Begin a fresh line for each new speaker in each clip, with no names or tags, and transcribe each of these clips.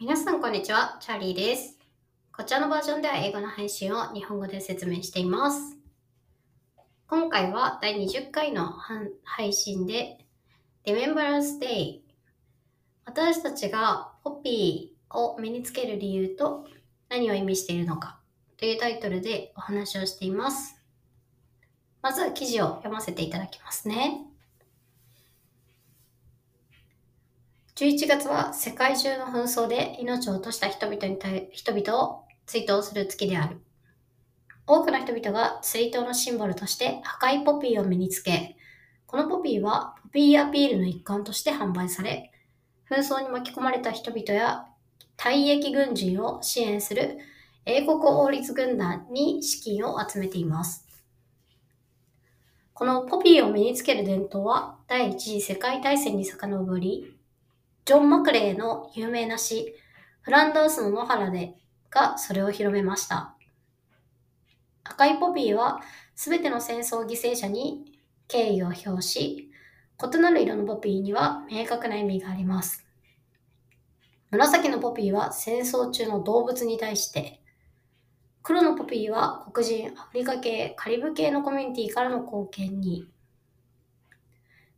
皆さんこんにちは、チャーリーです。こちらのバージョンでは英語の配信を日本語で説明しています。今回は第20回の配信で Remembrance Day 私たちがポピーを身につける理由と何を意味しているのかというタイトルでお話をしています。まず記事を読ませていただきますね。11月は世界中の紛争で命を落とした人々に対人々を追悼する月である。多くの人々が追悼のシンボルとして赤いポピーを身につけ、このポピーはポピーアピールの一環として販売され、紛争に巻き込まれた人々や退役軍人を支援する英国王立軍団に資金を集めています。このポピーを身につける伝統は第一次世界大戦に遡り、ジョン・マクレーの有名な詩、フランダースの野原でがそれを広めました。赤いポピーはすべての戦争犠牲者に敬意を表し、異なる色のポピーには明確な意味があります。紫のポピーは戦争中の動物に対して、黒のポピーは黒人、アフリカ系、カリブ系のコミュニティからの貢献に、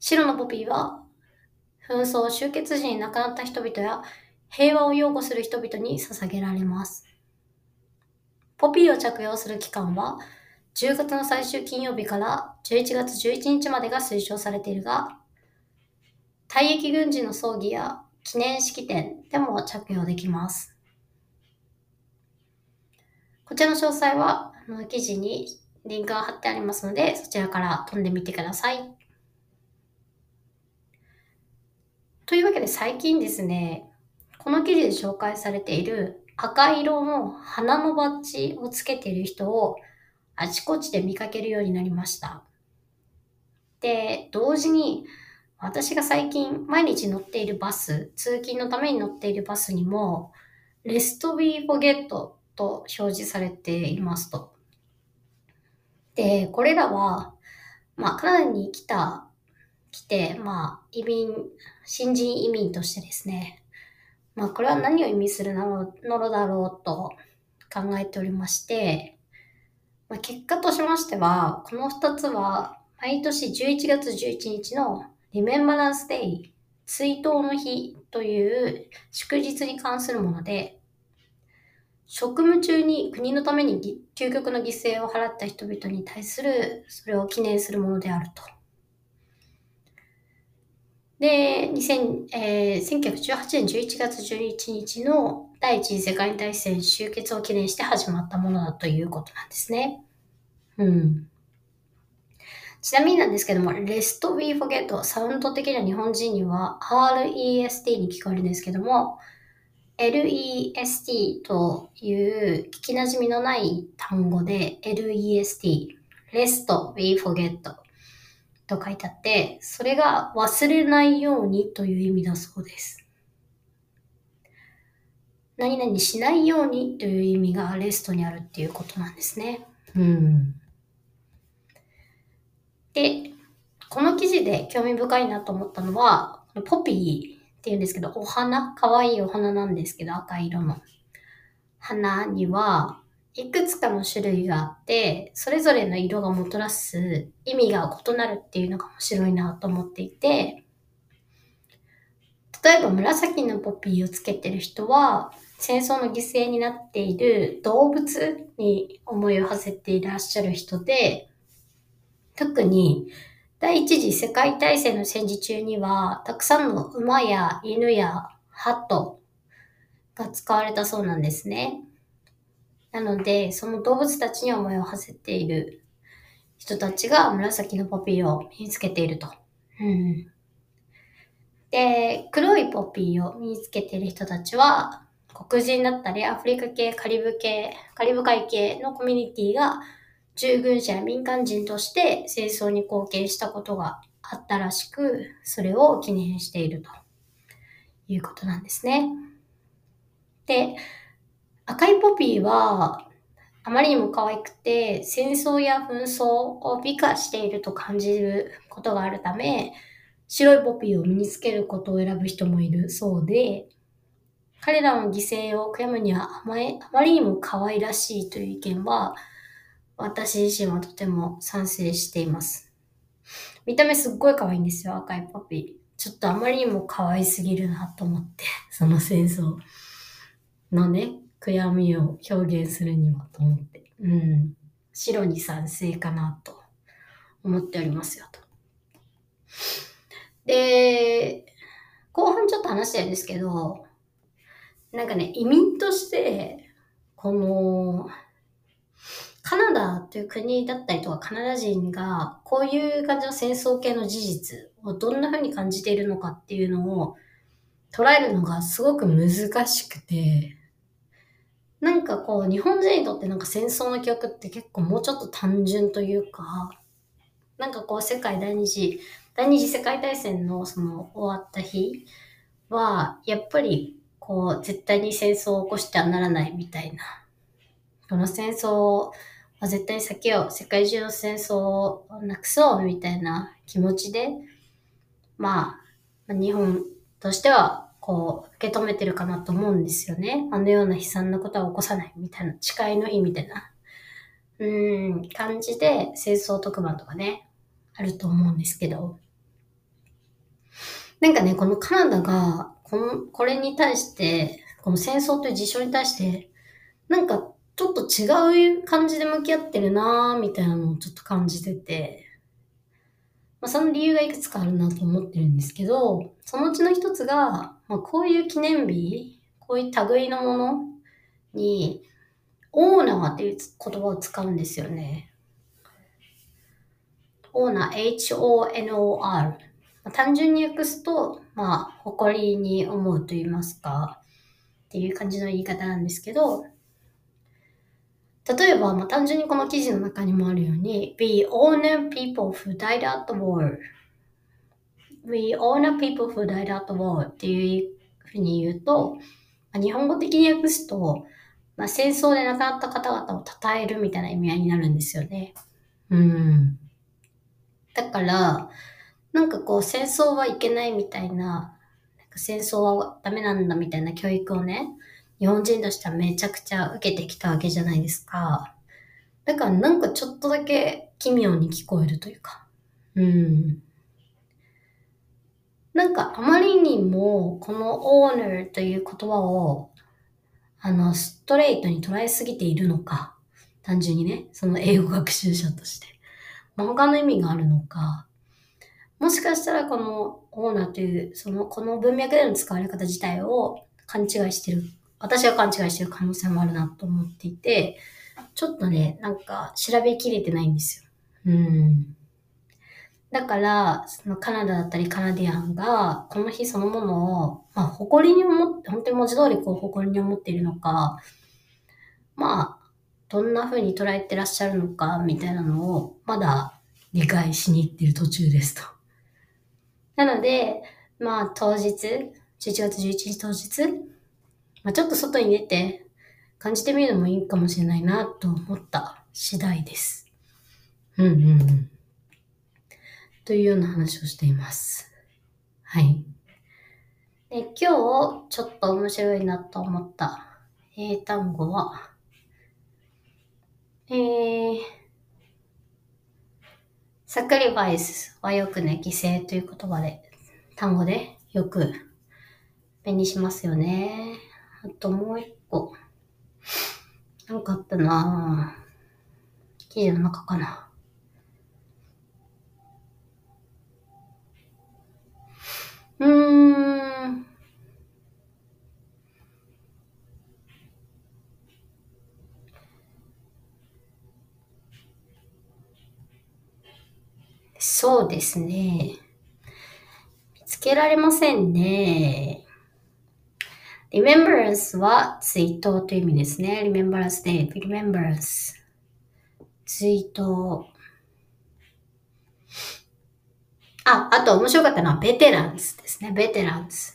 白のポピーは紛争終結時に亡くなった人々や平和を擁護する人々に捧げられます。ポピーを着用する期間は10月の最終金曜日から11月11日までが推奨されているが、退役軍人の葬儀や記念式典でも着用できます。こちらの詳細はあの記事にリンクが貼ってありますので、そちらから飛んでみてください。というわけで最近ですね、この記事で紹介されている赤色の花のバッジをつけている人をあちこちで見かけるようになりました。で、同時に私が最近毎日乗っているバス、通勤のために乗っているバスにも、レストビーフォゲットと表示されていますと。で、これらは、まあ、カナダに来た、来て、まあ、移民、新人移民としてですね、まあ、これは何を意味するのだろうと考えておりまして、まあ、結果としましては、この2つは、毎年11月11日のリメンバランスデイ、追悼の日という祝日に関するもので、職務中に国のために究極の犠牲を払った人々に対する、それを記念するものであると。で、2000えー、1918年11月11日の第一次世界大戦終結を記念して始まったものだということなんですね。うん。ちなみになんですけども、Rest We Forget、サウンド的には日本人には REST に聞こえるんですけども、LEST という聞き馴染みのない単語で LEST、Rest We Forget と書いてあって、それが忘れないようにという意味だそうです。何々しないようにという意味がレストにあるっていうことなんですね。うん。で、この記事で興味深いなと思ったのは、ポピーっていうんですけど、お花、可愛いお花なんですけど、赤色の。花には、いくつかの種類があって、それぞれの色がもたらす意味が異なるっていうのが面白いなと思っていて、例えば紫のポピーをつけてる人は、戦争の犠牲になっている動物に思いを馳せていらっしゃる人で、特に第一次世界大戦の戦時中には、たくさんの馬や犬や鳩が使われたそうなんですね。なので、その動物たちに思いを馳せている人たちが紫のポピーを身につけていると。うん、で、黒いポピーを身につけている人たちは、黒人だったりアフリカ系、カリブ系、カリブ海系のコミュニティが従軍者や民間人として戦争に貢献したことがあったらしく、それを記念しているということなんですね。で、ポピーはあまりにも可愛くて戦争や紛争を美化していると感じることがあるため、白いポピーを身につけることを選ぶ人もいるそうで、彼らの犠牲を悔やむにはあまりあまりにも可愛らしいという意見は、私自身はとても賛成しています。見た目すっごい可愛いんですよ、赤いパピー。ちょっとあまりにも可愛すぎるなと思って、その戦争のね、悔やみを表現するにはと思って。うん。白に賛成かなと思っておりますよと。で、後半ちょっと話したいんですけど、なんかね、移民として、この、カナダという国だったりとかカナダ人がこういう感じの戦争系の事実をどんな風に感じているのかっていうのを捉えるのがすごく難しくて、なんかこう日本人にとってなんか戦争の記憶って結構もうちょっと単純というか、なんかこう世界第二次、第二次世界大戦のその終わった日は、やっぱりこう絶対に戦争を起こしてはならないみたいな。この戦争は絶対避けよう。世界中の戦争をなくそうみたいな気持ちで、まあ、日本としてはこう、受け止めてるかなと思うんですよね。あのような悲惨なことは起こさないみたいな、誓いの日みたいな、うん、感じで戦争特番とかね、あると思うんですけど、なんかね、このカナダが、この、これに対して、この戦争という事象に対して、なんかちょっと違う感じで向き合ってるなぁ、みたいなのをちょっと感じてて、まあ、その理由がいくつかあるなと思ってるんですけど、そのうちの一つが、まあ、こういう記念日、こういう類のものに、オーナーっていう言葉を使うんですよね。オーナー、H-O-N-O-R。単純に訳すと、まあ、誇りに思うと言いますか、っていう感じの言い方なんですけど、例えば、まあ、単純にこの記事の中にもあるように、We honor people who died at the war. We honor people who died at the war っていうふうに言うと、まあ、日本語的に訳すと、まあ、戦争で亡くなった方々を称えるみたいな意味合いになるんですよね。うん。だから、なんかこう戦争はいけないみたいな、なんか戦争はダメなんだみたいな教育をね、日本人としてはめちゃくちゃ受けてきたわけじゃないですか。だからなんかちょっとだけ奇妙に聞こえるというか。うん。なんかあまりにもこの owner という言葉をあのストレートに捉えすぎているのか。単純にね、その英語学習者として。まあ、他の意味があるのか。もしかしたらこのオーナーという、その、この文脈での使われ方自体を勘違いしてる私が勘違いしてる可能性もあるなと思っていて、ちょっとね、なんか調べきれてないんですよ。うん。だから、そのカナダだったりカナディアンが、この日そのものを、まあ、誇りに思って、本当に文字通りこう、誇りに思っているのか、まあ、どんな風に捉えてらっしゃるのか、みたいなのを、まだ理解しに行ってる途中ですと。なので、まあ、当日、11月11日当日、まあ、ちょっと外に出て感じてみるのもいいかもしれないなと思った次第です。うんうんうん。というような話をしています。はい。で今日ちょっと面白いなと思った英単語は、えー、サクリファイスはよくね、犠牲という言葉で、単語でよく目にしますよね。あともう一個。なんかあったなぁ。記事の中かな。うーん。そうですね。見つけられませんね。Remembrance は追悼という意味ですね。remembrance day, remembrance 追悼。あ、あと面白かったのはベテランズですね。ベテランズ。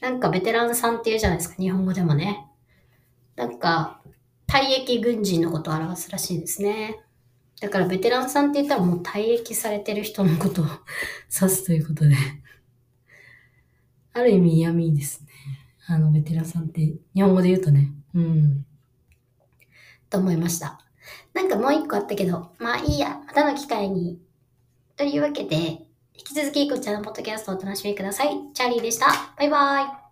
なんかベテランさんって言うじゃないですか。日本語でもね。なんか、退役軍人のことを表すらしいですね。だからベテランさんって言ったらもう退役されてる人のことを指すということで。ある意味嫌味ですね。
あの、ベテランさんって、日本語で言うとね。うん。
と思いました。なんかもう一個あったけど、まあいいや、またの機会に。というわけで、引き続きこちらのポッドキャストをお楽しみください。チャーリーでした。バイバイ。